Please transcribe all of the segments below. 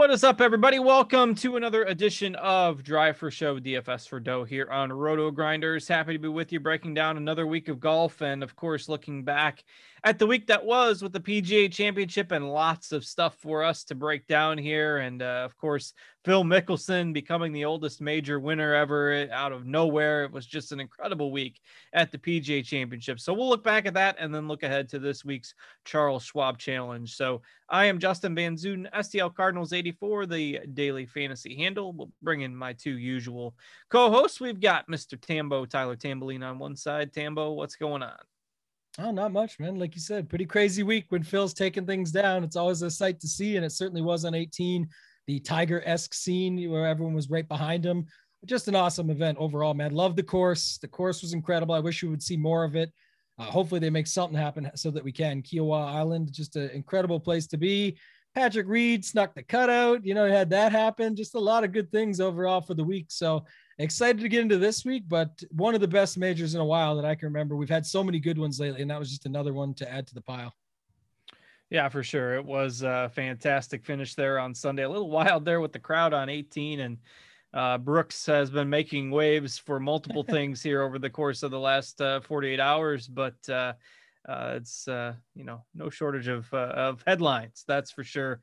What is up, everybody? Welcome to another edition of Drive for Show DFS for Dough here on RotoGrinders. Happy to be with you, breaking down another week of golf, and of course, looking back at the week that was with the PGA Championship and lots of stuff for us to break down here. And uh, of course, Phil Mickelson becoming the oldest major winner ever out of nowhere. It was just an incredible week at the PGA Championship. So we'll look back at that and then look ahead to this week's Charles Schwab Challenge. So I am Justin Van Zuiden, STL Cardinals 84, the daily fantasy handle. We'll bring in my two usual co hosts. We've got Mr. Tambo, Tyler Tamboline on one side. Tambo, what's going on? Oh, not much, man. Like you said, pretty crazy week when Phil's taking things down. It's always a sight to see, and it certainly was on 18. The Tiger esque scene where everyone was right behind him. Just an awesome event overall, man. Love the course. The course was incredible. I wish we would see more of it. Uh, hopefully, they make something happen so that we can. Kiawah Island, just an incredible place to be. Patrick Reed snuck the cutout. You know, had that happen. Just a lot of good things overall for the week. So excited to get into this week, but one of the best majors in a while that I can remember. We've had so many good ones lately, and that was just another one to add to the pile. Yeah, for sure. It was a fantastic finish there on Sunday. A little wild there with the crowd on 18, and uh, Brooks has been making waves for multiple things here over the course of the last uh, 48 hours, but uh, uh it's uh, you know no shortage of uh, of headlines. That's for sure.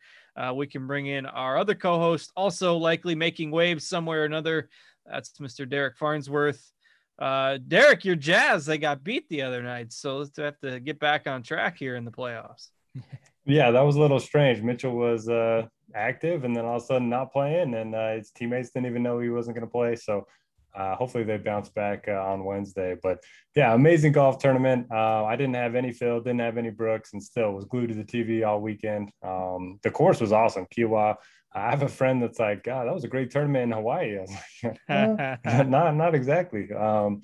we can bring in our other co-host, also likely making waves somewhere or another. That's Mr. Derek Farnsworth. Derek, your Jazz they got beat the other night, so let's have to get back on track here in the playoffs. Yeah, that was a little strange. Mitchell was uh, active and then all of a sudden not playing, and uh, his teammates didn't even know he wasn't going to play. So uh, hopefully they bounce back uh, on Wednesday. But yeah, amazing golf tournament. Uh, I didn't have any Phil, didn't have any Brooks, and still was glued to the TV all weekend. Um, the course was awesome. Kiawah. I have a friend that's like, God, that was a great tournament in Hawaii. I was like, not, not exactly. Um,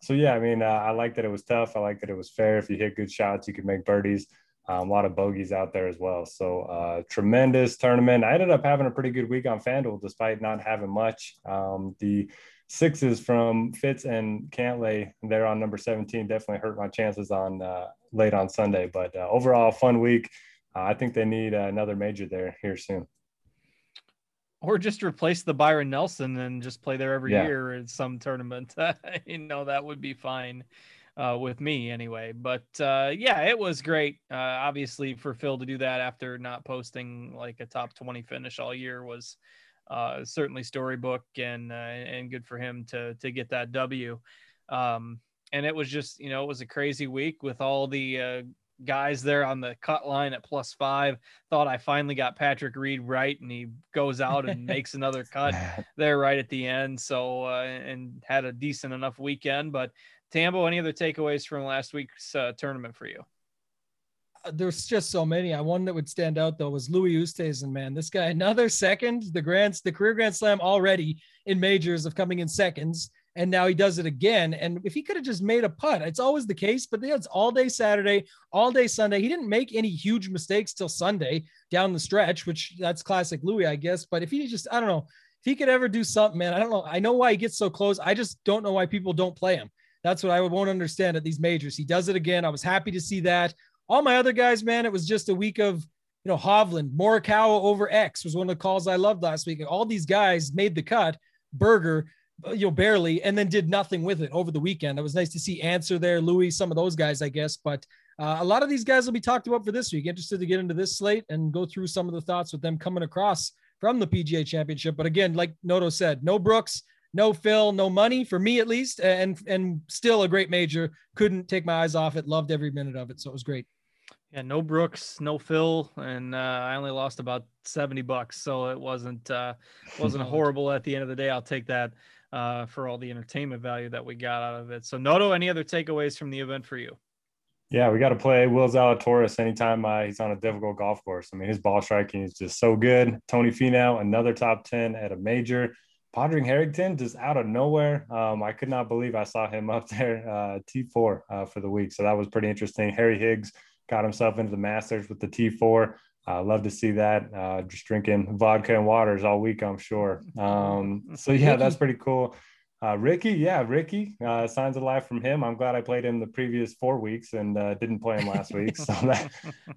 so yeah, I mean, uh, I like that it was tough. I like that it was fair. If you hit good shots, you could make birdies. Um, a lot of bogeys out there as well. So uh, tremendous tournament. I ended up having a pretty good week on FanDuel despite not having much. Um, the sixes from Fitz and Cantlay, they're on number 17, definitely hurt my chances on uh, late on Sunday. But uh, overall, fun week. Uh, I think they need another major there here soon. Or just replace the Byron Nelson and just play there every Yeah. year in some tournament. you know, that would be fine uh, with me anyway. But uh, yeah, it was great. Uh, obviously, for Phil to do that after not posting like a top 20 finish all year was uh, certainly storybook and uh, and good for him to to get that W. Um, and it was just you know it was a crazy week with all the uh, guys there on the cut line at plus five. Thought I finally got Patrick Reed right, and he goes out and makes another cut there right at the end. So uh, and had a decent enough weekend. But Tambo, any other takeaways from last week's uh, tournament for you? Uh, There's just so many. I one that would stand out though was Louis Oosthuizen. Man, this guy another second, the grand, the career Grand Slam already in majors of coming in seconds, and now he does it again. And if he could have just made a putt, it's always the case. But it's all day Saturday, all day Sunday. He didn't make any huge mistakes till Sunday down the stretch, which that's classic Louis, I guess. But if he just, I don't know, if he could ever do something, man, I don't know. I know why he gets so close. I just don't know why people don't play him. That's what I won't understand at these majors. He does it again. I was happy to see that. All my other guys, man, it was just a week of, you know, Hovland, Morikawa over X was one of the calls I loved last week. All these guys made the cut. Berger, uh, you know, barely, and then did nothing with it over the weekend. It was nice to see Ancer there, Louis, some of those guys, I guess. But uh, a lot of these guys will be talked about for this week. Interested to get into this slate and go through some of the thoughts with them coming across from the PGA Championship. But again, like Noto said, no Brooks, no Phil, no money for me at least, and and still a great major. Couldn't take my eyes off it. Loved every minute of it, so it was great. Yeah, no Brooks, no Phil, and uh, I only lost about seventy bucks, so it wasn't uh, wasn't horrible at the end of the day. I'll take that uh, for all the entertainment value that we got out of it. So, Noto, any other takeaways from the event for you? Yeah, we got to play Will Zalatoris anytime uh, he's on a difficult golf course. I mean, his ball striking is just so good. Tony Finau, another top 10 at a major. Padraig Harrington, just out of nowhere. Um, I could not believe I saw him up there, uh, T4 uh, for the week. So that was pretty interesting. Harry Higgs got himself into the Masters with the T4. I uh, love to see that. Uh, just drinking vodka and waters all week, I'm sure. Um, so yeah, that's pretty cool. Uh, Rickie, yeah, Rickie, uh, signs of life from him. I'm glad I played him the previous four weeks and uh, didn't play him last week, so that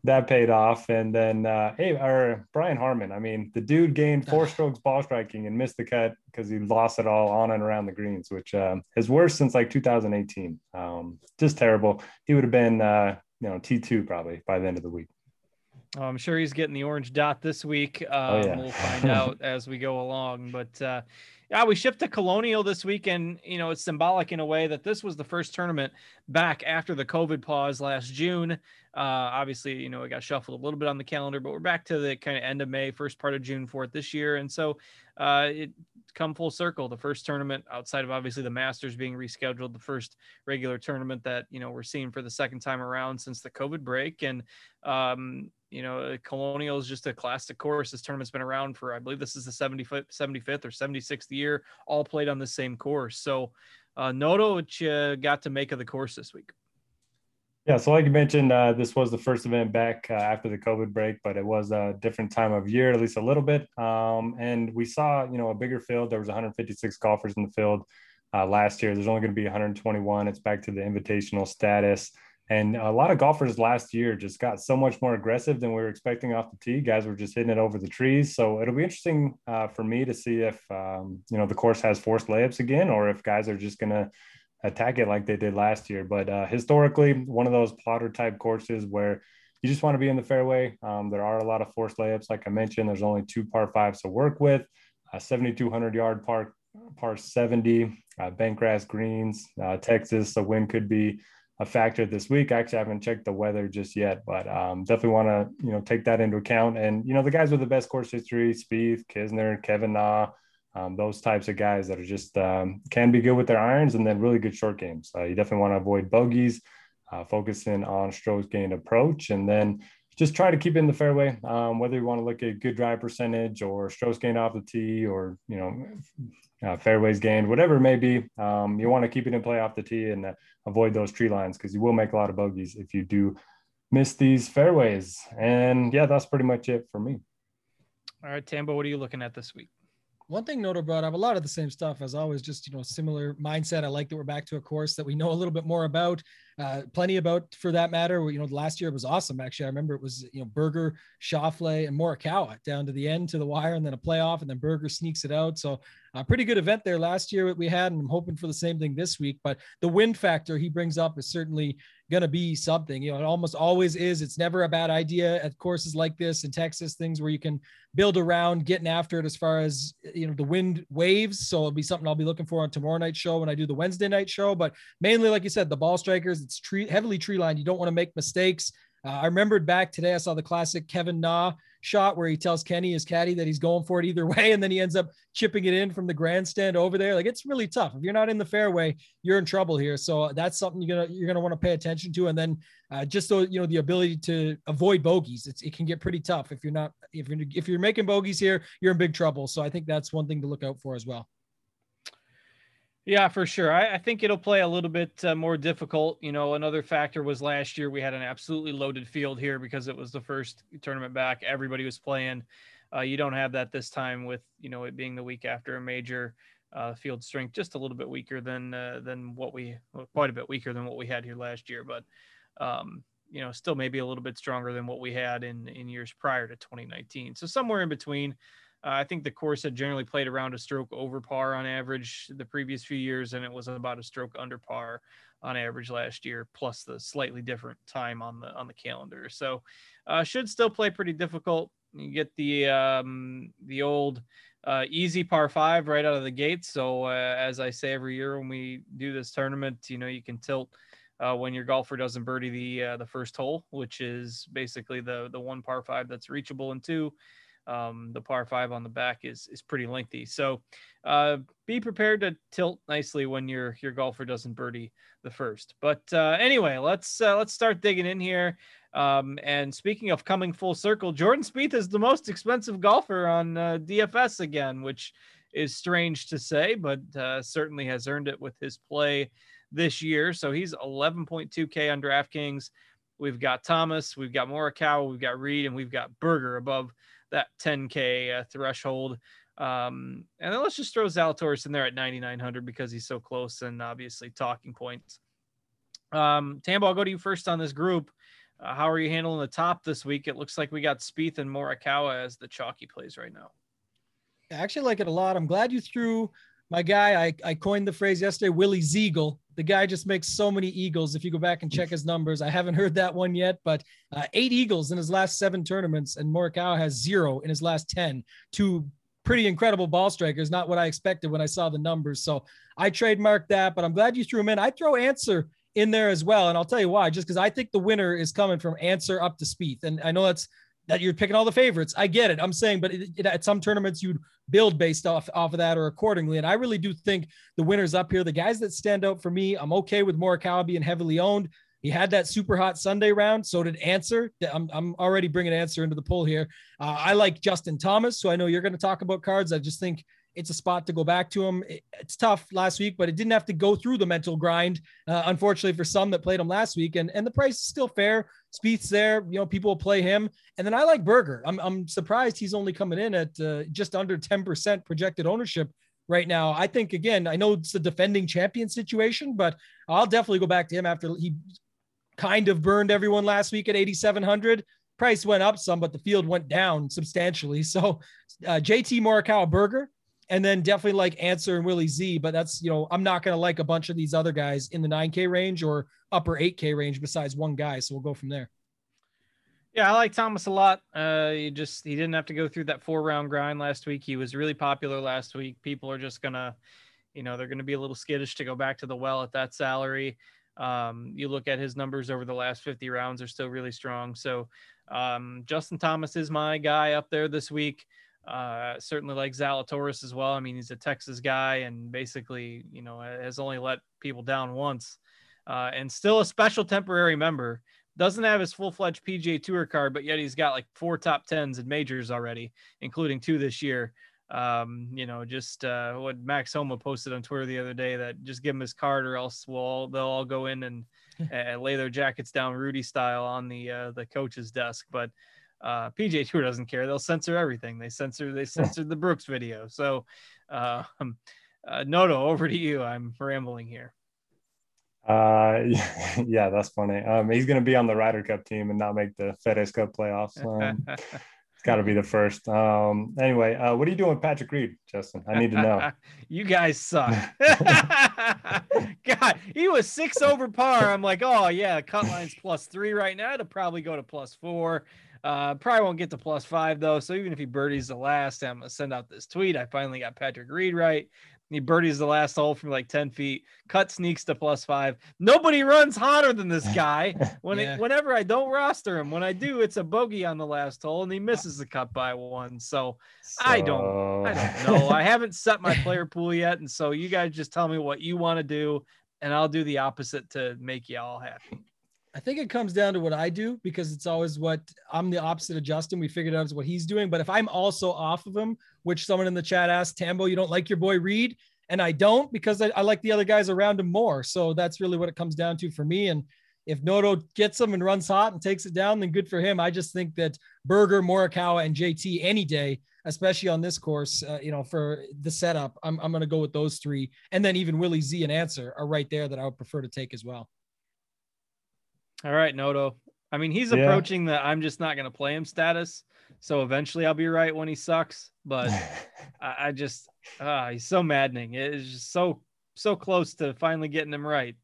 that paid off. And then, uh, hey, or Brian Harman. I mean, the dude gained four strokes ball striking and missed the cut because he lost it all on and around the greens, which um, is worse since like 2018. Um, just terrible. He would have been, uh, you know, T2 probably by the end of the week. Oh, I'm sure he's getting the orange dot this week. Um, oh, yeah. We'll find out as we go along. But uh, yeah, we shift to Colonial this week, and you know it's symbolic in a way that this was the first tournament back after the COVID pause last June. Uh, obviously, you know it got shuffled a little bit on the calendar, but we're back to the kind of end of May, first part of June for it this year, and so uh, it come full circle. The first tournament outside of obviously the Masters being rescheduled, the first regular tournament that you know we're seeing for the second time around since the COVID break, and um, you know, uh, Colonial is just a classic course. This tournament's been around for, I believe this is the 75th, 75th or 76th year, all played on the same course. So, uh, Noto, what you got to make of the course this week? Yeah, so like you mentioned, uh, this was the first event back uh, after the COVID break, but it was a different time of year, at least a little bit. Um, and we saw, you know, a bigger field. There was 156 golfers in the field uh, last year. There's only going to be 121. It's back to the invitational status. And a lot of golfers last year just got so much more aggressive than we were expecting off the tee. Guys were just hitting it over the trees. So it'll be interesting uh, for me to see if um, you know the course has forced layups again, or if guys are just going to attack it like they did last year. But uh, historically, one of those plotter type courses where you just want to be in the fairway. Um, there are a lot of forced layups, like I mentioned. There's only two par fives to work with. 7,200 yard par par 70, uh, bent grass greens, uh, Texas. The wind could be a factor this week. Actually, I actually haven't checked the weather just yet, but um, definitely want to you know take that into account. And you know the guys with the best course history: Spieth, Kisner, Kevin Na, um, those types of guys that are just um, can be good with their irons and then really good short games. Uh, you definitely want to avoid bogeys, uh, focusing on strokes gained approach, and then just try to keep in the fairway. Um, whether you want to look at good drive percentage or strokes gained off the tee, or you know uh, fairways gained, whatever it may be. Um, you want to keep it in play off the tee and uh, avoid those tree lines because you will make a lot of bogeys if you do miss these fairways. And yeah, that's pretty much it for me. All right, Tambo, what are you looking at this week? One thing Noto brought up, a lot of the same stuff as always, just you know, similar mindset. I like that we're back to a course that we know a little bit more about, uh, plenty about for that matter. You know, last year was awesome. Actually, I remember it was you know Berger, Schauffele, and Morikawa down to the end to the wire, and then a playoff, and then Berger sneaks it out. So a pretty good event there last year that we had, and I'm hoping for the same thing this week. But the wind factor he brings up is certainly going to be something. You know, it almost always is. It's never a bad idea at courses like this in Texas, things where you can build around getting after it as far as, you know, the wind waves. So it'll be something I'll be looking for on tomorrow night show when I do the Wednesday night show. But mainly, like you said, the ball strikers, it's tree, heavily tree lined. You don't want to make mistakes. Uh, I remembered back today, I saw the classic Kevin Na shot where he tells Kenny, his caddy, that he's going for it either way. And then he ends up chipping it in from the grandstand over there. Like it's really tough. If you're not in the fairway, you're in trouble here. So that's something you're to, you're to want to pay attention to. And then uh, just so, you know, the ability to avoid bogeys, it can get pretty tough. If you're not, if you're, if you're making bogeys here, you're in big trouble. So I think that's one thing to look out for as well. Yeah, for sure. I, I, think it'll play a little bit uh, more difficult. You know, another factor was last year we had an absolutely loaded field here because it was the first tournament back. Everybody was playing. Uh, you don't have that this time with you know it being the week after a major. Uh, field strength just a little bit weaker than uh, than what we well, quite a bit weaker than what we had here last year, but um, you know still maybe a little bit stronger than what we had in in years prior to 2019. So somewhere in between. Uh, I think the course had generally played around a stroke over par on average the previous few years, and it was about a stroke under par on average last year, plus the slightly different time on the on the calendar. So, uh, should still play pretty difficult. You get the um, the old uh, easy par five right out of the gate. So, uh, as I say every year when we do this tournament, you know you can tilt uh, when your golfer doesn't birdie the uh, the first hole, which is basically the the one par five that's reachable in two. Um, the par five on the back is is pretty lengthy, so uh, be prepared to tilt nicely when your your golfer doesn't birdie the first. But uh, anyway, let's uh, let's start digging in here. Um, and speaking of coming full circle, Jordan Spieth is the most expensive golfer on uh, DFS again, which is strange to say, but uh, certainly has earned it with his play this year. So he's 11.2K on DraftKings. We've got Thomas, we've got Morikawa, we've got Reed, and we've got Berger above that 10K uh, threshold. Um, and then let's just throw Zalatoris in there at 9,900 because he's so close and obviously talking points. Um, Tambo, I'll go to you first on this group. Uh, how are you handling the top this week? It looks like we got Spieth and Morikawa as the chalky plays right now. I actually like it a lot. I'm glad you threw my guy. I, I coined the phrase yesterday, Willie Ziegel. The guy just makes so many eagles. If you go back and check his numbers, I haven't heard that one yet, but uh, eight eagles in his last seven tournaments, and Morikawa has zero in his last ten. Two pretty incredible ball strikers. Not what I expected when I saw the numbers. So I trademarked that, but I'm glad you threw him in. I throw Ancer in there as well, and I'll tell you why. Just because I think the winner is coming from Ancer up to Spieth, and I know that's that you're picking all the favorites. I get it. I'm saying, but it, it, at some tournaments you'd build based off off of that or accordingly. And I really do think the winners up here, the guys that stand out for me, I'm okay with Morikawa being heavily owned. He had that super hot Sunday round. So did Ancer. I'm, I'm already bringing Ancer into the poll here. Uh, I like Justin Thomas. So I know you're going to talk about cards. I just think it's a spot to go back to him. It's tough last week, but it didn't have to go through the mental grind. Uh, unfortunately, for some that played him last week, and and the price is still fair. Spieth's there, you know, people will play him. And then I like Berger. I'm I'm surprised he's only coming in at uh, just under 10% projected ownership right now. I think again, I know it's a defending champion situation, but I'll definitely go back to him after he kind of burned everyone last week at 8700 price went up some, but the field went down substantially. So uh, JT Morikawa Berger, and then definitely like Ancer and Willie Z. But that's you know I'm not gonna like a bunch of these other guys in the 9K range or upper 8K range besides one guy. So we'll go from there. Yeah, I like Thomas a lot. Uh, he just he didn't have to go through that four round grind last week. He was really popular last week. People are just gonna, you know, they're gonna be a little skittish to go back to the well at that salary. Um, you look at his numbers over the last 50 rounds are still really strong. So um, Justin Thomas is my guy up there this week. Uh, certainly like Zalatoris as well. I mean, he's a Texas guy and basically, you know, has only let people down once, uh, and still a special temporary member. Doesn't have his full fledged PGA Tour card, but yet he's got like four top tens in majors already, including two this year. Um, you know, just uh, what Max Homa posted on Twitter the other day that just give him his card or else we'll all, they'll all go in and uh, lay their jackets down Rudy style on the uh, the coach's desk. But uh, PGA Tour doesn't care. They'll censor everything. They censor they censored the Brooks video. So, uh, uh, Noto, over to you. I'm rambling here. Uh, yeah, that's funny. Um, he's going to be on the Ryder Cup team and not make the FedEx Cup playoffs. Um, it's got to be the first. Um, anyway, uh, what are you doing with Patrick Reed, Justin? I need to know. you guys suck. God, he was six over par. I'm like, oh yeah, cut line's plus three right now. It'll probably go to plus four. Uh, probably won't get to plus five though. So even if he birdies the last, I'm gonna send out this tweet. I finally got Patrick Reed right. He birdies the last hole from like 10 feet, cut sneaks to plus five. Nobody runs hotter than this guy. When yeah. it, whenever I don't roster him, when I do, it's a bogey on the last hole and he misses the cut by one. So, so... I don't I don't know. I haven't set my player pool yet. And so you guys just tell me what you want to do, and I'll do the opposite to make you all happy. I think it comes down to what I do because it's always what I'm the opposite of Justin. We figured out what he's doing. But if I'm also off of him, which someone in the chat asked, Tambo, you don't like your boy Reed? And I don't because I, I like the other guys around him more. So that's really what it comes down to for me. And if Noto gets him and runs hot and takes it down, then good for him. I just think that Berger, Morikawa, and JT any day, especially on this course, uh, you know, for the setup, I'm, I'm going to go with those three. And then even Willie Z and Ancer are right there that I would prefer to take as well. All right, Noto. I mean, he's Yeah. approaching the I'm just not going to play him status. So eventually I'll be right when he sucks. But I, I just, ah, he's so maddening. It is just so, so close to finally getting him right.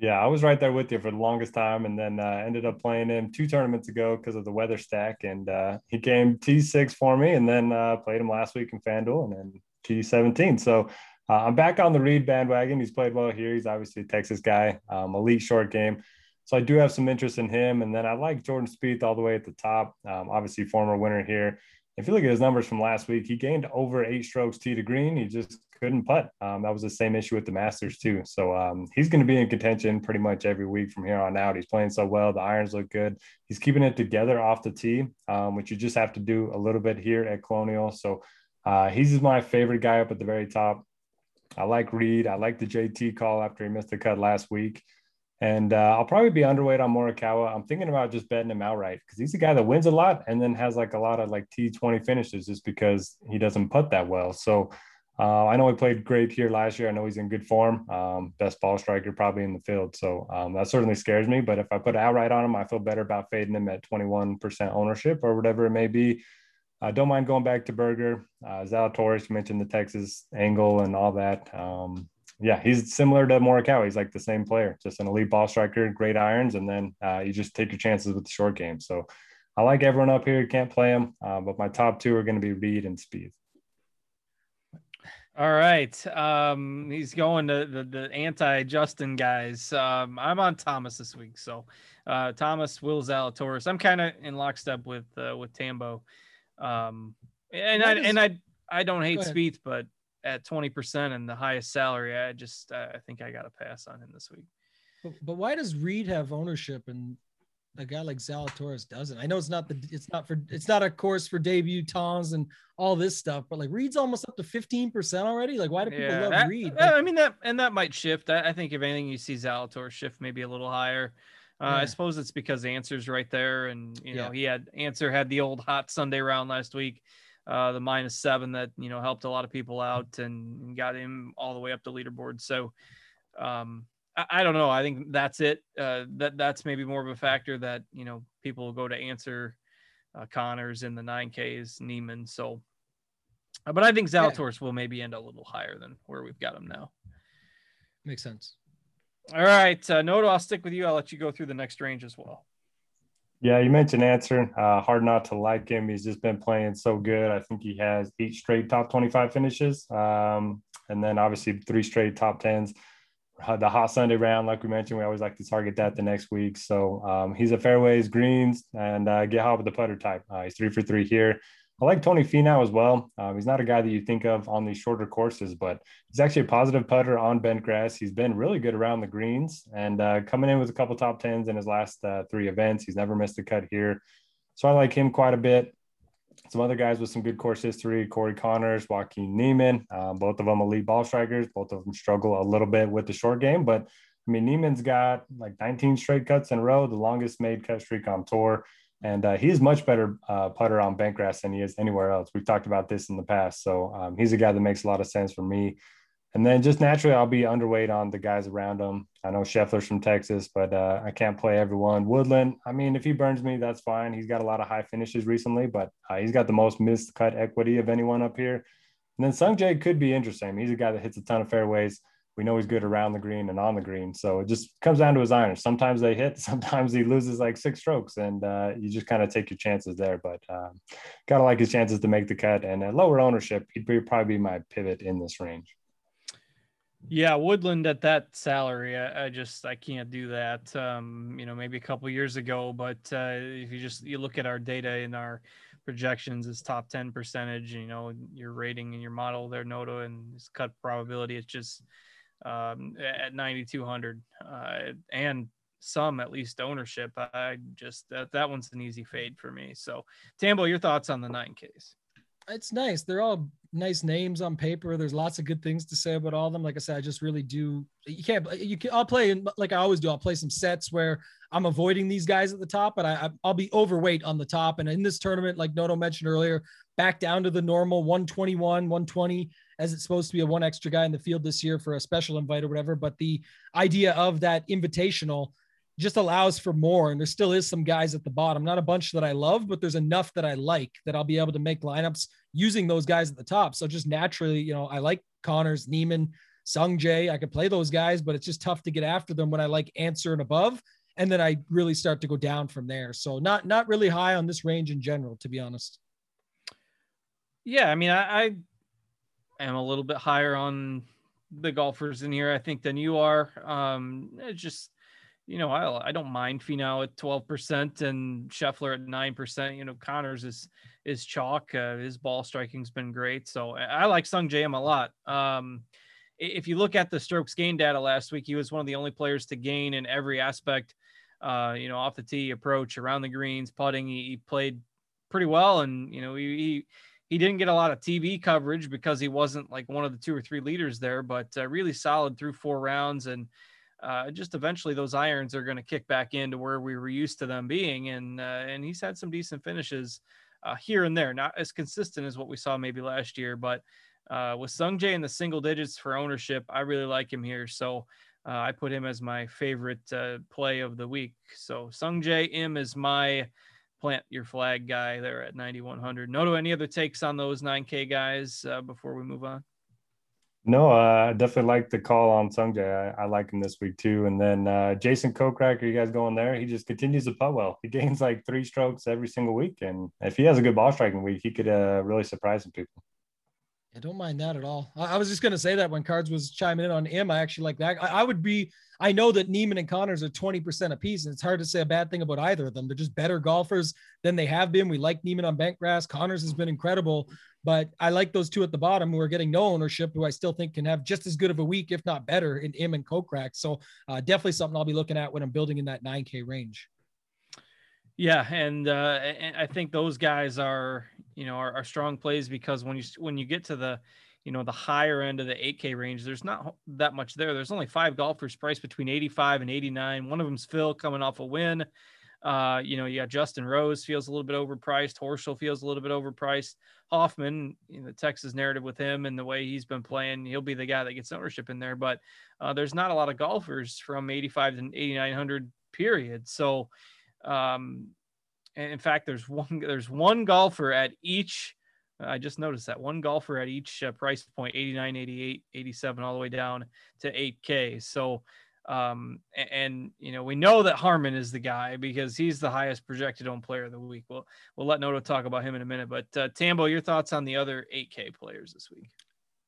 Yeah, I was right there with you for the longest time, and then uh, ended up playing him two tournaments ago because of the weather stack, and uh, he came T6 for me, and then uh, played him last week in FanDuel, and then T17. So uh, I'm back on the Reed bandwagon. He's played well here. He's obviously a Texas guy, um, elite short game. So I do have some interest in him, and then I like Jordan Spieth all the way at the top. Um, obviously, former winner here. If you look at his numbers from last week, he gained over eight strokes tee to green. He just couldn't putt. Um, that was the same issue with the Masters too. So um, he's going to be in contention pretty much every week from here on out. He's playing so well. The irons look good. He's keeping it together off the tee, um, which you just have to do a little bit here at Colonial. So uh, he's my favorite guy up at the very top. I like Reed. I like the JT call after he missed the cut last week. And uh, I'll probably be underweight on Morikawa. I'm thinking about just betting him outright because he's a guy that wins a lot and then has like a lot of like T20 finishes just because he doesn't putt that well. So uh, I know he played great here last year. I know he's in good form. Um, best ball striker probably in the field. So um, that certainly scares me. But if I put outright on him, I feel better about fading him at 21% ownership or whatever it may be. I don't mind going back to Berger. Uh, Zalatoris, mentioned the Texas angle and all that. Um, yeah, he's similar to Morikawa. He's like the same player, just an elite ball striker, great irons, and then uh, you just take your chances with the short game. So I like everyone up here. Can't play them, uh, but my top two are going to be Reed and Speed. All right. Um, he's going to the, the anti Justin guys. Um, I'm on Thomas this week. So uh, Thomas, Will Zalatoris. I'm kind of in lockstep with uh, with Tambo. Um, and I, What is- and I I don't hate Go ahead. Spieth, but at 20% and the highest salary, I just uh, I think I got to pass on him this week. But, but why does Reed have ownership and a guy like Zalatoris doesn't? I know it's not the it's not for it's not a course for debutants and all this stuff, but like Reed's almost up to 15% already. Like, why do people love that- Reed? uh, I mean that, and that might shift. I, I think if anything, you see Zalator shift maybe a little higher. Uh, I suppose it's because Ancer's right there, and you know Yeah. he had Ancer had the old hot Sunday round last week, uh, the minus seven that you know helped a lot of people out and, got him all the way up the leaderboard. So, um, I, I don't know. I think that's it. Uh, that that's maybe more of a factor that you know people will go to Ancer uh, Conners in the nine Ks, Niemann. So, uh, but I think Yeah. Will maybe end a little higher than where we've got him now. Makes sense. All right, uh, Noto, I'll stick with you. I'll let you go through the next range as well. Yeah, you mentioned Ancer. Uh, hard not to like him. He's just been playing so good. I think he has eight straight top 25 finishes. Um, and then obviously three straight top 10s. Uh, The hot Sunday round, like we mentioned, we always like to target that the next week. So um, he's a fairways, greens, and uh, get hot with the putter type. Uh, he's three for three here. I like Tony Finau as well. Um, he's not a guy that you think of on these shorter courses, but he's actually a positive putter on bent grass. He's been really good around the greens and uh, coming in with a couple top tens in his last uh, three events. He's never missed a cut here. So I like him quite a bit. Some other guys with some good course history Corey Conners, Joaquin Niemann, um, both of them elite ball strikers. Both of them struggle a little bit with the short game, but I mean, Niemann's got like 19 straight cuts in a row, the longest made cut streak on tour. And uh, he's much better uh, putter on bent grass than he is anywhere else. We've talked about this in the past. So um, he's a guy that makes a lot of sense for me. And then just naturally, I'll be underweight on the guys around him. I know Scheffler's from Texas, but uh, I can't play everyone. Woodland, I mean, if he burns me, that's fine. He's got a lot of high finishes recently, but uh, he's got the most missed cut equity of anyone up here. And then Sungjae could be interesting. He's a guy that hits a ton of fairways. We know he's good around the green and on the green. So it just comes down to his irons. Sometimes they hit, sometimes he loses like six strokes, and uh, you just kind of take your chances there. But um, got to like his chances to make the cut. And at lower ownership, he'd be, probably be my pivot in this range. Yeah, Woodland at that salary, I, I just I can't do that. Um, you know, maybe a couple years ago, but uh, if you just you look at our data in our projections, it's top ten percentage. You know, your rating and your model there, Noto, and his cut probability, it's just um, at ninety two hundred, uh, and some at least ownership. I just that that one's an easy fade for me. So, Tambo, your thoughts on the nine Ks? It's nice. They're all nice names on paper. There's lots of good things to say about all of them. Like I said, I just really do. You can't. You can. I'll play like I always do. I'll play some sets where I'm avoiding these guys at the top, but I I'll be overweight on the top. And in this tournament, like Noto mentioned earlier, back down to the normal 121, 120, as it's supposed to be a one extra guy in the field this year for a special invite or whatever. But the idea of that invitational just allows for more. And there still is some guys at the bottom, not a bunch that I love, but there's enough that I like that I'll be able to make lineups using those guys at the top. So just naturally, you know, I like Conners, Niemann, Sungjae. I could play those guys, but it's just tough to get after them when I like Ancer and above. And then I really start to go down from there. So not not really high on this range in general, to be honest. Yeah, I mean, I, I am a little bit higher on the golfers in here, I think, than you are. Um, just you know, I I don't mind Finau at twelve percent and Scheffler at nine percent. You know, Conners is is chalk. Uh, his ball striking's been great, so I, like Sungjae a lot. Um, if you look at the strokes gain data last week, he was one of the only players to gain in every aspect. Uh, you know, off the tee, approach, around the greens, putting. He, he played pretty well, and you know, he, he he didn't get a lot of TV coverage because he wasn't like one of the two or three leaders there, but uh, really solid through four rounds and uh, just eventually those irons are going to kick back into where we were used to them being. And uh, and he's had some decent finishes uh, here and there, not as consistent as what we saw maybe last year, but uh, with Sungjae in the single digits for ownership, I really like him here. So uh, I put him as my favorite play of the week. So Sungjae Im is my plant your flag guy there at 9100. Noto, any other takes on those 9K guys before we move on? No, uh, I definitely like the call on Sungjae. I, I like him this week too. And then uh, Jason Kokrak, are you guys going there? He just continues to putt well. He gains like three strokes every single week, and if he has a good ball striking week, he could uh, really surprise some people. I don't mind that at all. I, I was just going to say that when Cards was chiming in on him, I actually like that. I, I would be. I know that Niemann and Conners are twenty percent apiece, and it's hard to say a bad thing about either of them. They're just better golfers than they have been. We like Niemann on bent grass. Conners has been incredible, but I like those two at the bottom who are getting no ownership, who I still think can have just as good of a week, if not better, in Im and Kokrak. So uh, definitely something I'll be looking at when I'm building in that 9K range. Yeah, and, uh, I think those guys are, you know, are, are, strong plays because when you when you get to the, you know, the higher end of the 8K range, there's not that much there. There's only five golfers priced between 85 and 89. One of them's Phil coming off a win. Uh, you know, you got Justin Rose feels a little bit overpriced. Horschel feels a little bit overpriced. Hoffman, you know, the Texas narrative with him and the way he's been playing, he'll be the guy that gets ownership in there. But uh, there's not a lot of golfers from 85 to 8900 period. So, um, in fact, there's one there's one golfer at each. I just noticed that one golfer at each uh, price point 89, 88, 87, all the way down to 8K. So um, and, and, you know, we know that Harman is the guy because he's the highest projected own player of the week. We'll we'll let Noto talk about him in a minute. But uh, Tambo, your thoughts on the other 8K players this week?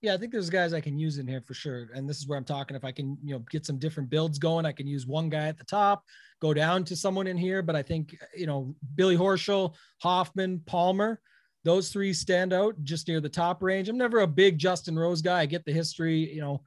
Yeah, I think there's guys I can use in here for sure. And this is where I'm talking. If I can, you know, get some different builds going, I can use one guy at the top, go down to someone in here. But I think, you know, Billy Horschel, Hoffman, Palmer, those three stand out just near the top range. I'm never a big Justin Rose guy. I get the history, you know,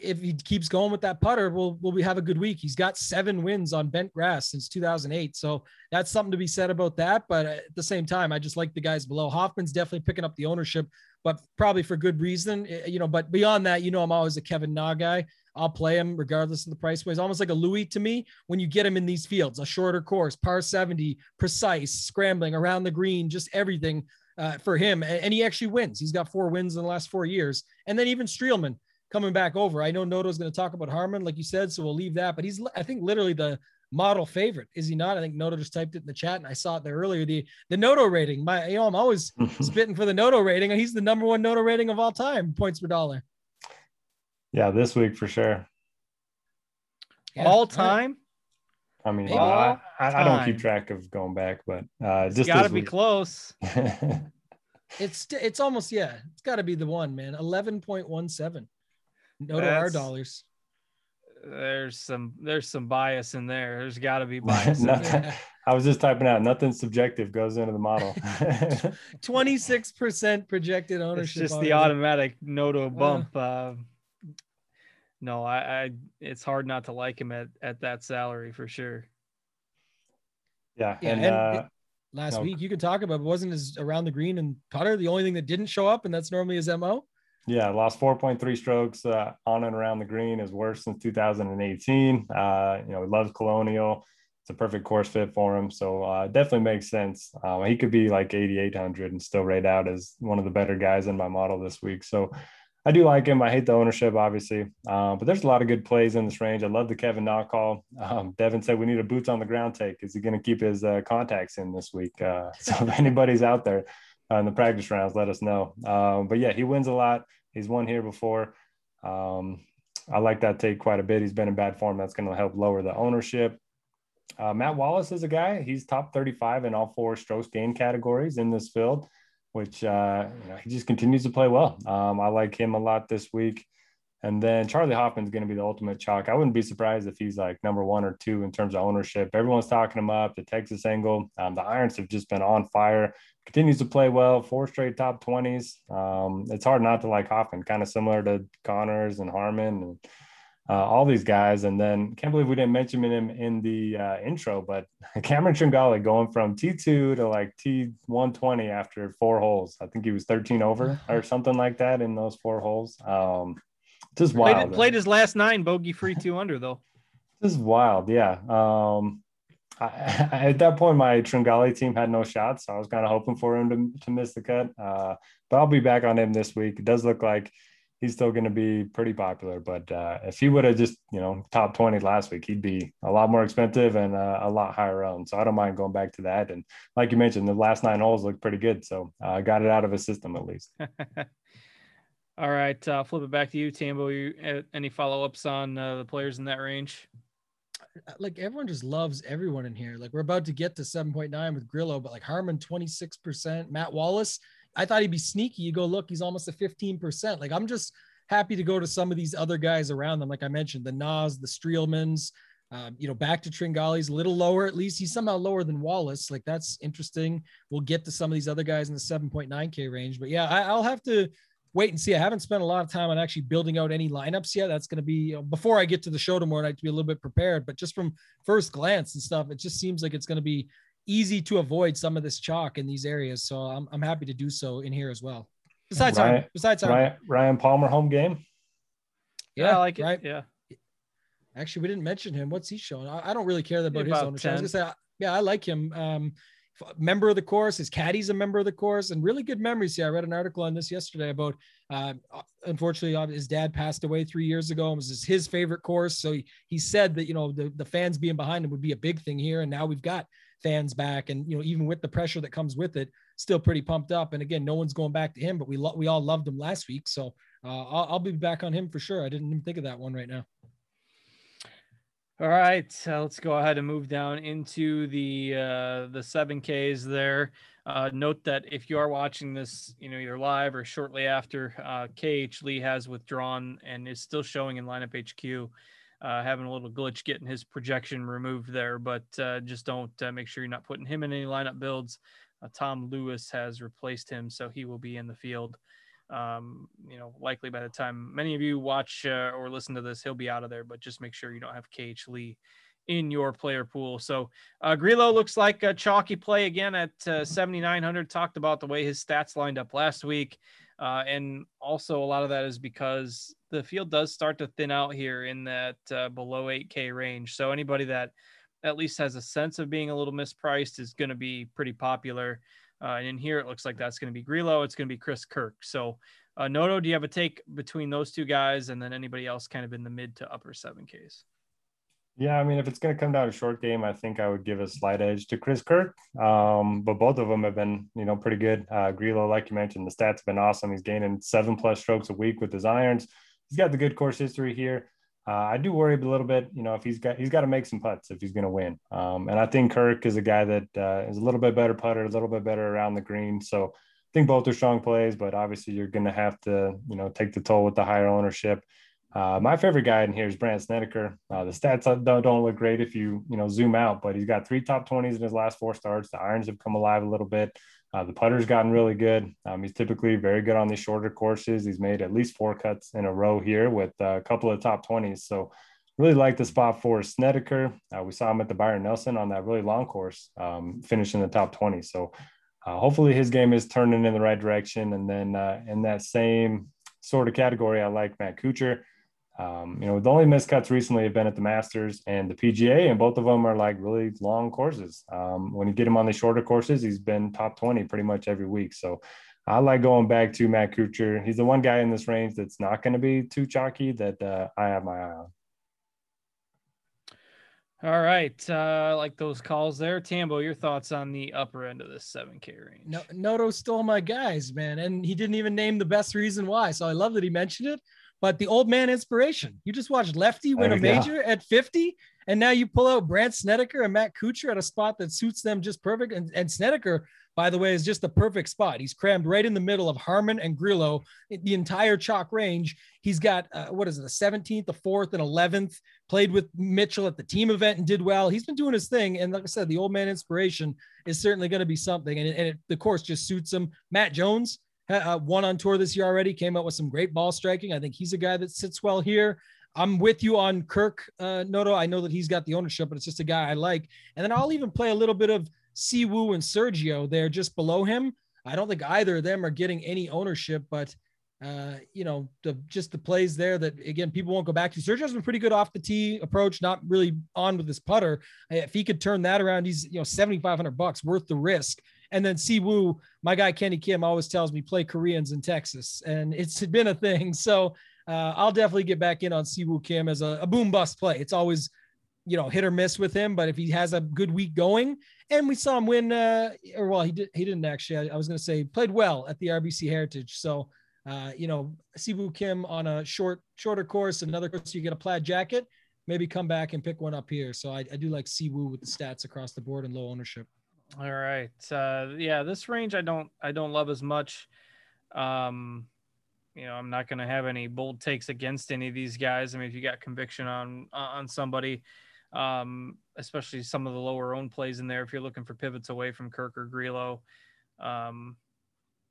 if he keeps going with that putter, we'll will we have a good week. He's got seven wins on bent grass since 2008, so that's something to be said about that. But at the same time, I just like the guys below. Hoffman's definitely picking up the ownership, but probably for good reason, eh, you know. But beyond that, you know, I'm always a Kevin Na guy. I'll play him regardless of the price. He's almost like a Louis to me when you get him in these fields, a shorter course, par 70, precise, scrambling around the green, just everything uh, for him. And he actually wins. He's got four wins in the last four years. And then even Streelman coming back over. I know Noto's going to talk about Harman, like you said, so we'll leave that. But he's, I think, literally the model favorite, is he not? I think Noto just typed it in the chat, and I saw it there earlier. The the Noto rating. My, you know, I'm always spitting for the Noto rating. He's the number one Noto rating of all time, points per dollar. Yeah, this week for sure. Yeah, all time. I mean, I, I, I, don't keep track of going back, but uh, just got to be close. it's it's almost yeah. It's got to be the one, man. Eleven point one seven. No to our dollars. There's some there's some bias in there. There's got to be bias. I was just typing out. Nothing subjective goes into the model. Twenty six percent projected ownership. It's just the automatic Noto uh. bump. Uh, uh, no, I, I it's hard not to like him at at that salary for sure. Yeah, yeah and, and uh, last no. week you could talk about it wasn't his around the green and putter the only thing that didn't show up, and that's normally his mo. Yeah, lost 4.3 strokes uh, on and around the green is worse since 2018. Uh, you know, he loves Colonial. It's a perfect course fit for him. So uh, definitely makes sense. Um, he could be like 8,800 and still rate out as one of the better guys in my model this week. So I do like him. I hate the ownership, obviously, um, but there's a lot of good plays in this range. I love the Kevin Na call. Um, Devin said we need a boots on the ground take. Is he going to keep his uh, contacts in this week? Uh, so if anybody's out there uh, in the practice rounds, let us know. Um, but yeah, he wins a lot. He's won here before. Um, I like that take quite a bit. He's been in bad form. That's going to help lower the ownership. Uh, Matt Wallace is a guy. He's top 35 in all four strokes gain categories in this field which uh, you know, he just continues to play well. Um, I like him a lot this week. And then Charley Hoffman's going to be the ultimate chalk. I wouldn't be surprised if he's like number one or two in terms of ownership. Everyone's talking him up. The Texas angle, um, the Irons have just been on fire. Continues to play well. Four straight top twenties. Um, it's hard not to like Hoffman. Kind of similar to Conners and Harman and uh, all these guys. And then can't believe we didn't mention him in the uh, intro, but Cameron Tringale going from T2 to like T120 after four holes. I think he was 13 over or something like that in those four holes. Um, just wild. Played, played his last nine bogey free two under though. This is wild. Yeah. Um, I, at that point, my Tringale team had no shots. So I was kind of hoping for him to, to miss the cut. Uh, but I'll be back on him this week. It does look like he's still going to be pretty popular. But uh, if he would have just, you know, top 20 last week, he'd be a lot more expensive and uh, a lot higher owned. So I don't mind going back to that. And like you mentioned, the last nine holes look pretty good. So I uh, got it out of his system at least. All right. Uh, flip it back to you, Tambo. You, uh, any follow ups on uh, the players in that range? Like everyone just loves everyone in here. Like we're about to get to 7.9 with Grillo, but like Harman 26%, Matt Wallace I thought he'd be sneaky. You go look, he's almost a 15%. Like I'm just happy to go to some of these other guys around them. Like I mentioned, the Nas, the Streelmans, um, you know, back to Tringale's a little lower. At least he's somehow lower than Wallace. Like that's interesting. We'll get to some of these other guys in the 7.9K range. But yeah, I, will have to wait and see. I haven't spent a lot of time on actually building out any lineups yet. That's going to be you know, before I get to the show tomorrow night to be a little bit prepared. But just from first glance and stuff, it just seems like it's going to be easy to avoid some of this chalk in these areas. So I'm, I'm happy to do so in here as well. Besides, Ryan, our, besides our, Ryan, Ryan Palmer home game. Yeah, yeah I like it. Right. Yeah. Actually, we didn't mention him. What's he showing? I, I don't really care about, about his ownership. 10. I was gonna say, yeah, I like him. Um, member of the course. His caddy's a member of the course, and really good memories. Yeah, I read an article on this yesterday about. Uh, unfortunately, uh, his dad passed away three years ago. It was his favorite course, so he, he said that you know the the fans being behind him would be a big thing here, and now we've got fans back, and you know even with the pressure that comes with it, still pretty pumped up. And again, no one's going back to him, but we lo- we all loved him last week, so uh, I'll, I'll be back on him for sure. I didn't even think of that one right now. All right, uh, let's go ahead and move down into the uh, the seven Ks there. Uh, note that if you are watching this, you know either live or shortly after, uh, KH Lee has withdrawn and is still showing in LineupHQ uh, having a little glitch getting his projection removed there, but uh, just don't uh, make sure you're not putting him in any lineup builds. Uh, Tom Lewis has replaced him, so he will be in the field. Um, you know, likely by the time many of you watch uh, or listen to this, he'll be out of there, but just make sure you don't have KH Lee in your player pool. So uh, Grillo looks like a chalky play again at uh, 7,900. Talked about the way his stats lined up last week. Uh, and also a lot of that is because the field does start to thin out here in that uh, below 8K range. So anybody that at least has a sense of being a little mispriced is going to be pretty popular. Uh, and in here, it looks like that's going to be Grillo. It's going to be Chris Kirk. So, uh, Noto, do you have a take between those two guys and then anybody else kind of in the mid to upper 7Ks? Yeah, I mean, if it's going to come down to a short game, I think I would give a slight edge to Chris Kirk. Um, but both of them have been, you know, pretty good. Uh, Grillo, like you mentioned, the stats have been awesome. He's gaining seven plus strokes a week with his irons. He's got the good course history here. Uh, I do worry a little bit, you know, if he's got he's got to make some putts if he's going to win. Um, and I think Kirk is a guy that uh, is a little bit better putter, a little bit better around the green. So I think both are strong plays, but obviously you're going to have to, you know, take the toll with the higher ownership. Uh, my favorite guy in here is Brandt Snedeker. Uh, the stats don't, don't look great if you you know zoom out, but he's got three top 20s in his last four starts. The irons have come alive a little bit. Uh, the putter's gotten really good. Um, he's typically very good on these shorter courses. He's made at least four cuts in a row here with a couple of top 20s. So really like the spot for Snedeker. Uh, we saw him at the Byron Nelson on that really long course, um, finishing the top 20. So uh, hopefully his game is turning in the right direction. And then uh, in that same sort of category, I like Matt Kuchar. Um, you know, the only miscuts recently have been at the Masters and the PGA, and both of them are like really long courses. Um, when you get him on the shorter courses, he's been top 20 pretty much every week. So I like going back to Matt Kuchar. He's the one guy in this range that's not going to be too chalky that uh, I have my eye on. All right. Uh, like those calls there. Tambo, your thoughts on the upper end of this 7K range? No, Noto stole my guys, man. And he didn't even name the best reason why. So I love that he mentioned it. But the old man inspiration. You just watched Lefty win a major go. at 50, and now you pull out Brandt Snedeker and Matt Kuchar at a spot that suits them just perfect. And, and Snedeker by the way, is just the perfect spot. He's crammed right in the middle of Harman and Grillo, the entire chalk range. He's got, uh, what is it, the 17th, the 4th, and 11th. Played with Mitchell at the team event and did well. He's been doing his thing. And like I said, the old man inspiration is certainly going to be something. And, and it, the course just suits him. Matt Jones, uh, won on tour this year already, came out with some great ball striking. I think he's a guy that sits well here. I'm with you on Kirk uh, Noto. I know that he's got the ownership, but it's just a guy I like. And then I'll even play a little bit of Siwoo and Sergio there just below him. I don't think either of them are getting any ownership, but uh, you know, the just the plays there that again people won't go back to. Sergio's been pretty good off the tee approach, not really on with his putter. If he could turn that around, he's you know 7,500 bucks worth the risk. And then Siwoo, my guy Kenny Kim always tells me play Koreans in Texas, and it's been a thing. So uh, I'll definitely get back in on Siwoo Kim as a, a boom bust play. It's always you know hit or miss with him, but if he has a good week going, and we saw him win, uh, or well, he did he didn't actually. I, I was going to say played well at the RBC Heritage. So uh, you know, Siwoo Kim on a short shorter course, another course you get a plaid jacket, maybe come back and pick one up here. So I, I do like Siwoo with the stats across the board and low ownership. All right, uh, yeah, this range I don't I don't love as much. Um, you know, I'm not going to have any bold takes against any of these guys. I mean, if you got conviction on on somebody, um, especially some of the lower own plays in there. If you're looking for pivots away from Kirk or Grillo, um,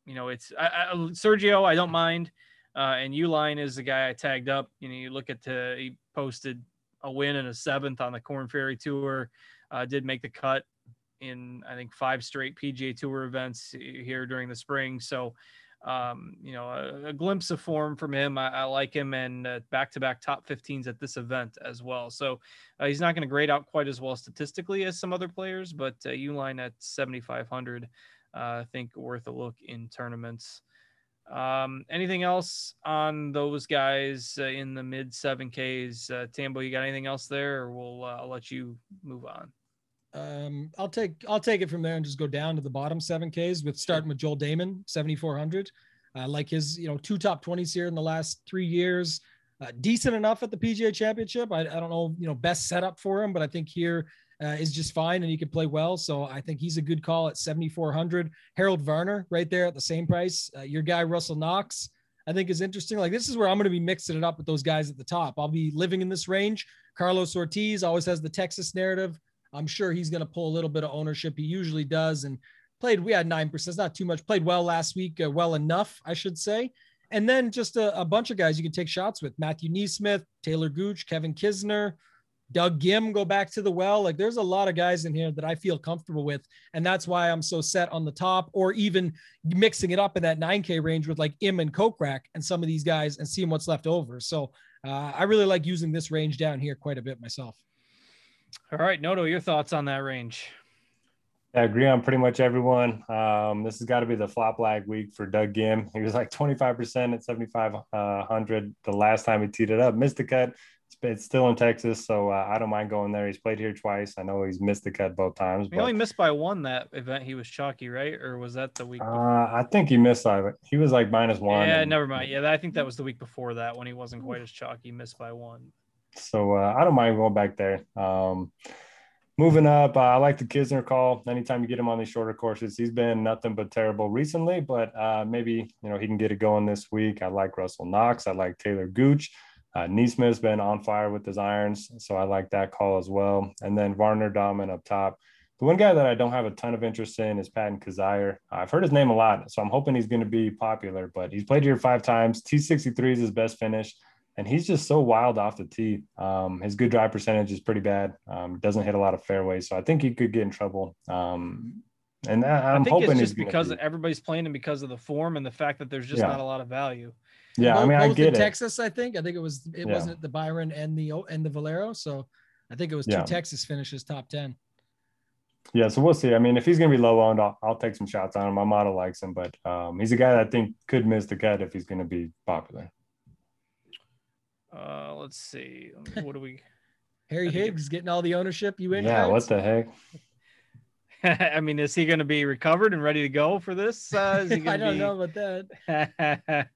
you know, it's I, I, Sergio. I don't mind, uh, and Uline is the guy I tagged up. You know, you look at the, he posted a win and a seventh on the Korn Ferry Tour. Uh, did make the cut in I think five straight PGA Tour events here during the spring. So um, you know, a, a, glimpse of form from him. I, I like him and back to back top 15s at this event as well. So uh, he's not going to grade out quite as well statistically as some other players, but uh, Uline at 7,500, uh, I think worth a look in tournaments. Um, anything else on those guys uh, in the mid 7Ks? Uh, Tambo, you got anything else there, or we'll uh, I'll let you move on. Um, I'll take I'll take it from there and just go down to the bottom seven Ks with starting with Joel Dahmen, 7,400. Uh, like his, you know, two top 20s here in the last three years. Uh, decent enough at the PGA Championship. I, I don't know, you know, best setup for him, but I think here uh, is just fine and he can play well. So I think he's a good call at 7,400. Harold Varner right there at the same price. Uh, your guy Russell Knox, I think is interesting. Like this is where I'm going to be mixing it up with those guys at the top. I'll be living in this range. Carlos Ortiz always has the Texas narrative. I'm sure he's going to pull a little bit of ownership. He usually does. And played, we had 9%, it's not too much. Played well last week, uh, well enough, I should say. And then just a, a, bunch of guys you can take shots with Matthew NeSmith, Taylor Gooch, Kevin Kisner, Doug Ghim go back to the well. Like there's a lot of guys in here that I feel comfortable with. And that's why I'm so set on the top or even mixing it up in that 9K range with like Im and Kokrak and some of these guys and seeing what's left over. So uh, I really like using this range down here quite a bit myself. All right, Noto, your thoughts on that range? I agree on pretty much everyone. Um, this has got to be the flop lag week for Doug Ghim. He was like 25% at 7,500 the last time he teed it up. Missed the cut. It's, it's still in Texas, so uh, I don't mind going there. He's played here twice. I know he's missed the cut both times. He but, only missed by one that event. He was chalky, right? Or was that the week? Uh, I think he missed. Uh, he was like minus one. Yeah, and, never mind. Yeah, I think that was the week before that when he wasn't quite as chalky. Missed by one. So uh, I don't mind going back there. Um, moving up, uh, I like the Kisner call. Anytime you get him on these shorter courses, he's been nothing but terrible recently, but uh, maybe you know he can get it going this week. I like Russell Knox. I like Taylor Gooch. Uh, NeSmith's been on fire with his irons, so I like that call as well. And then Varner Dahmen up top. The one guy that I don't have a ton of interest in is Patton Kizzire. I've heard his name a lot, so I'm hoping he's going to be popular. But he's played here five times. T63 is his best finish and he's just so wild off the tee. Um, his good drive percentage is pretty bad. Um, doesn't hit a lot of fairways, so I think he could get in trouble. Um, and I, am hoping it's just because be. everybody's playing him because of the form and the fact that there's just yeah. not a lot of value. Yeah, both, I mean, I get in it. Texas, I think. I think it was it yeah. wasn't the Byron and the and the Valero, so I think it was two yeah. Texas finishes top ten. Yeah, so we'll see. I mean, if he's going to be low owned, I'll, I'll, take some shots on him. My model likes him, but um, he's a guy that I think could miss the cut if he's going to be popular. Uh, let's see. What do we? Harry Higgs getting all the ownership. You in? Yeah. What the heck? I mean, is he going to be recovered and ready to go for this? Uh, I don't be... know about that.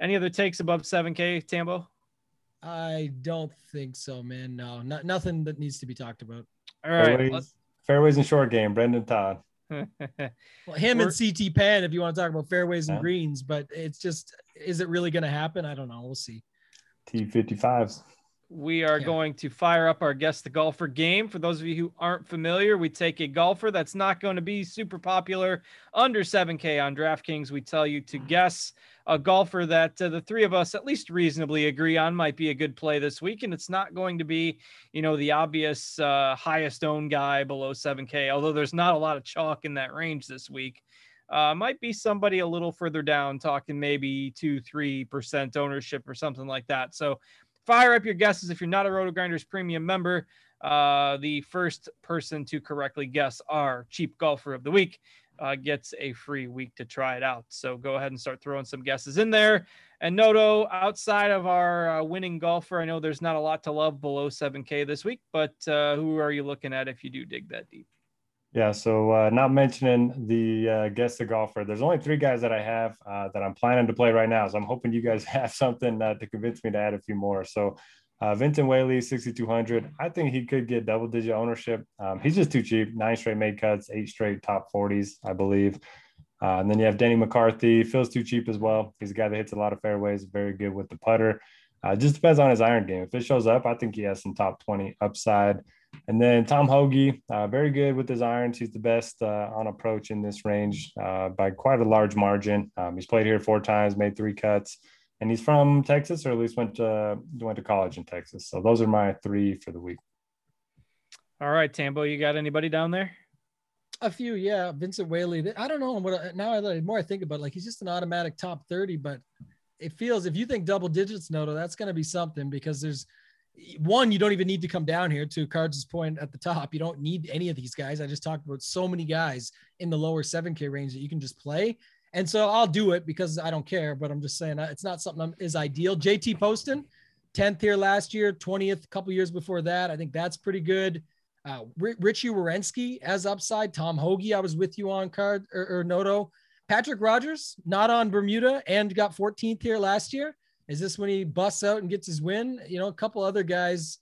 Any other takes above 7K, Tambo? I don't think so, man. No, not nothing that needs to be talked about. All right. Fairways, fairways and short game, Brendon Todd. well, him We're... and CT Pan, if you want to talk about fairways and yeah. greens, but it's just, is it really going to happen? I don't know. We'll see. T55s we are yeah. going to fire up our guest the golfer game. For those of you who aren't familiar, we take a golfer that's not going to be super popular under 7K on DraftKings. We tell you to guess a golfer that uh, the three of us at least reasonably agree on might be a good play this week. And it's not going to be, you know, the obvious uh, highest owned guy below 7K, although there's not a lot of chalk in that range this week. Uh, might be somebody a little further down, talking maybe two, three percent ownership or something like that. So fire up your guesses if you're not a RotoGrinders premium member. Uh, the first person to correctly guess our cheap golfer of the week uh, gets a free week to try it out. So go ahead and start throwing some guesses in there. And Noto, outside of our uh, winning golfer, I know there's not a lot to love below 7K this week, but uh, who are you looking at if you do dig that deep? Yeah, so uh, not mentioning the uh, guest the golfer. There's only three guys that I have uh, that I'm planning to play right now. So I'm hoping you guys have something uh, to convince me to add a few more. So uh, Vincent Whaley, 6,200. I think he could get double digit ownership. Um, he's just too cheap. Nine straight made cuts, eight straight top 40s, I believe. Uh, and then you have Danny McCarthy. Feels too cheap as well. He's a guy that hits a lot of fairways, very good with the putter. Uh, just depends on his iron game. If it shows up, I think he has some top 20 upside. And then Tom Hoge, uh, very good with his irons. He's the best uh, on approach in this range uh, by quite a large margin. Um, he's played here four times, made three cuts, and he's from Texas, or at least went to went to college in Texas. So those are my three for the week. All right, Tambo, you got anybody down there? A few, yeah. Vincent Whaley. I don't know what now. I the more I think about, it, like he's just an automatic top thirty, but it feels if you think double digits, Noto, that's going to be something because there's one, you don't even need to come down here to Cards' point at the top. You don't need any of these guys. I just talked about so many guys in the lower 7K range that you can just play. And so I'll do it because I don't care, but I'm just saying uh, it's not something is ideal. JT Poston, 10th here last year, 20th a couple years before that. I think that's pretty good. Uh, Richy Werenski as upside. Tom Hoge, I was with you on card or, or Noto. Patrick Rodgers, not on Bermuda and got 14th here last year. Is this when he busts out and gets his win? You know, a couple other guys.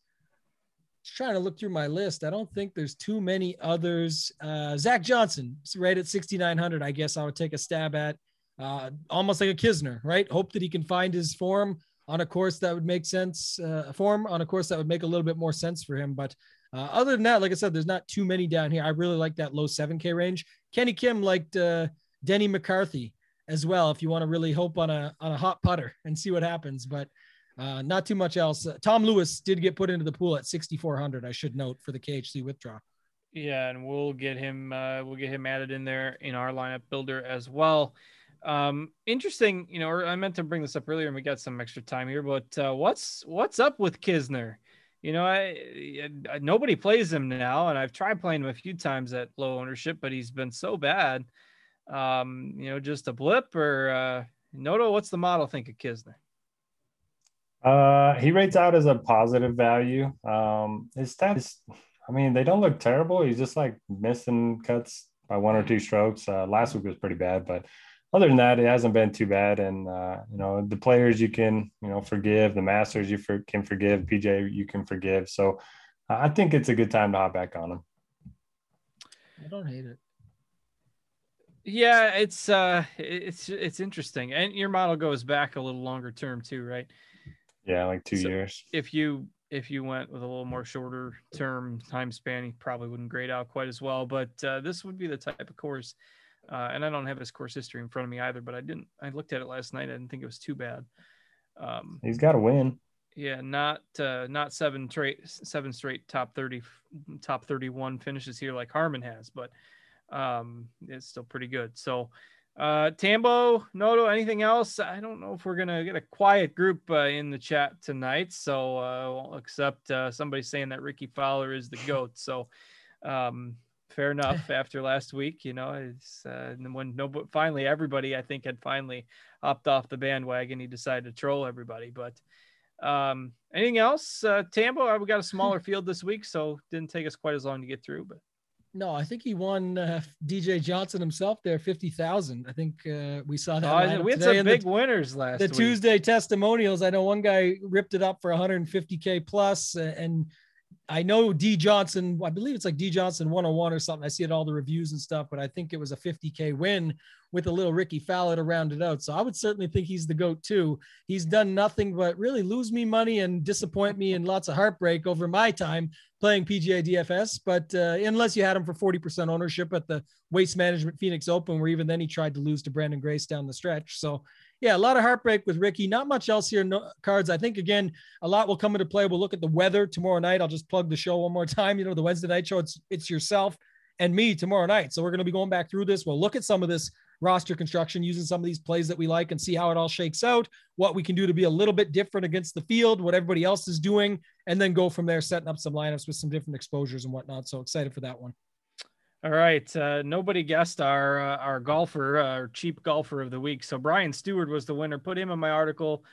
Just trying to look through my list. I don't think there's too many others. Uh, Zach Johnson, right at 6,900. I guess I would take a stab at. Uh, almost like a Kisner, right? Hope that he can find his form on a course that would make sense. Uh, form on a course that would make a little bit more sense for him. But uh, other than that, like I said, there's not too many down here. I really like that low 7K range. Kenny Kim liked uh, Denny McCarthy as well if you want to really hope on a on a hot putter and see what happens. But uh, not too much else. Uh, Tom Lewis did get put into the pool at 6,400. I should note for the KHC withdraw. Yeah, and we'll get him. Uh, we'll get him added in there in our lineup builder as well. Um, interesting. You know, I meant to bring this up earlier, and we got some extra time here. But uh, what's what's up with Kisner? You know, I, I nobody plays him now, and I've tried playing him a few times at low ownership, but he's been so bad um, you know, just a blip or uh, Noto? What's the model think of Kisner? Uh, he rates out as a positive value. Um, his stats, I mean, they don't look terrible. He's just like missing cuts by one or two strokes. Uh, last week was pretty bad, but other than that, it hasn't been too bad. And uh, you know, the players you can you know forgive, the Masters you for, can forgive, PGA you can forgive. So uh, I think it's a good time to hop back on him. I don't hate it. Yeah, it's uh it's it's interesting. And your model goes back a little longer term too, right? Yeah, like 2 so years. If you if you went with a little more shorter term time span, he probably wouldn't grade out quite as well. But uh, this would be the type of course, uh, and I don't have his course history in front of me either. But I didn't. I looked at it last night. I didn't think it was too bad. Um, He's got to win. Yeah, not uh, not seven straight seven straight top thirty top thirty one finishes here like Harman has, but um, it's still pretty good. So, uh, Tambo, Noto, anything else? I don't know if we're gonna get a quiet group uh, in the chat tonight, so uh, won't accept uh, somebody saying that Rickie Fowler is the goat. So, um, fair enough. After last week, you know, it's uh, when no, but finally everybody I think had finally hopped off the bandwagon. He decided to troll everybody. But um, anything else, uh, Tambo? Uh, we got a smaller field this week, so didn't take us quite as long to get through. But no, I think he won uh, DJ Johnson himself there, 50,000. I think uh, we saw that. Oh, we had some big the, winners last The week. Tuesday testimonials. I know one guy ripped it up for 150K plus, and I know D Johnson, I believe it's like D Johnson 101 or something. I see it all the reviews and stuff, but I think it was a 50K win with a little Rickie Fowler to round it out. So I would certainly think he's the GOAT too. He's done nothing but really lose me money and disappoint me and lots of heartbreak over my time playing PGA DFS. But uh, unless you had him for 40% ownership at the Waste Management Phoenix Open, where even then he tried to lose to Branden Grace down the stretch. So yeah, a lot of heartbreak with Rickie. Not much else here. No cards. I think again, a lot will come into play. We'll look at the weather tomorrow night. I'll just plug the show one more time. You know, the Wednesday night show. It's it's yourself and me tomorrow night. So we're going to be going back through this. We'll look at some of this roster construction using some of these plays that we like and see how it all shakes out. What we can do to be a little bit different against the field, what everybody else is doing, and then go from there, setting up some lineups with some different exposures and whatnot. So excited for that one. All right. Uh, nobody guessed our uh, our golfer, uh, our cheap golfer of the week. So Brian Stewart was the winner. Put him in my article.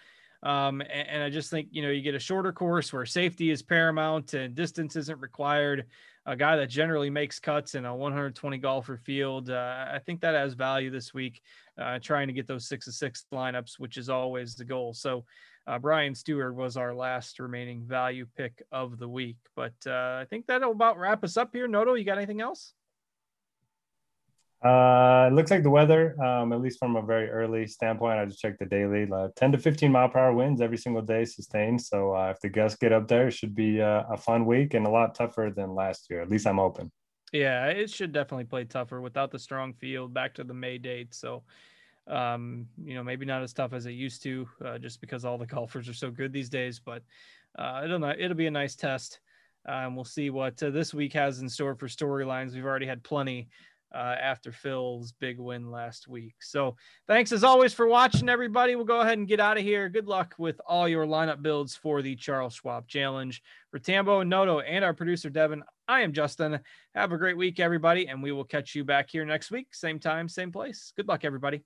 Um, and, and, I just think you know you get a shorter course where safety is paramount and distance isn't required. A guy that generally makes cuts in a 120 golfer field. Uh, I think that has value this week. Uh, trying to get those six to six lineups, which is always the goal. So. Uh, Brian Stewart was our last remaining value pick of the week, but I think that'll about wrap us up here. Noto, you got anything else? Uh, it looks like the weather, um, at least from a very early standpoint, I just checked the daily, uh, 10 to 15 mile per hour winds every single day sustained. So uh, if the gusts get up there, it should be uh, a fun week and a lot tougher than last year. At least I'm open. Yeah, it should definitely play tougher without the strong field back to the May date. So, um, you know, maybe not as tough as it used to, uh, just because all the golfers are so good these days. But uh, it'll not, it'll be a nice test. and we'll see what this week has in store for storylines. We've already had plenty uh, after Phil's big win last week. So thanks as always for watching, everybody. We'll go ahead and get out of here. Good luck with all your lineup builds for the Charles Schwab Challenge. For Tambo Noto and our producer Devin, I am Justin. Have a great week, everybody, and we will catch you back here next week, same time, same place. Good luck, everybody.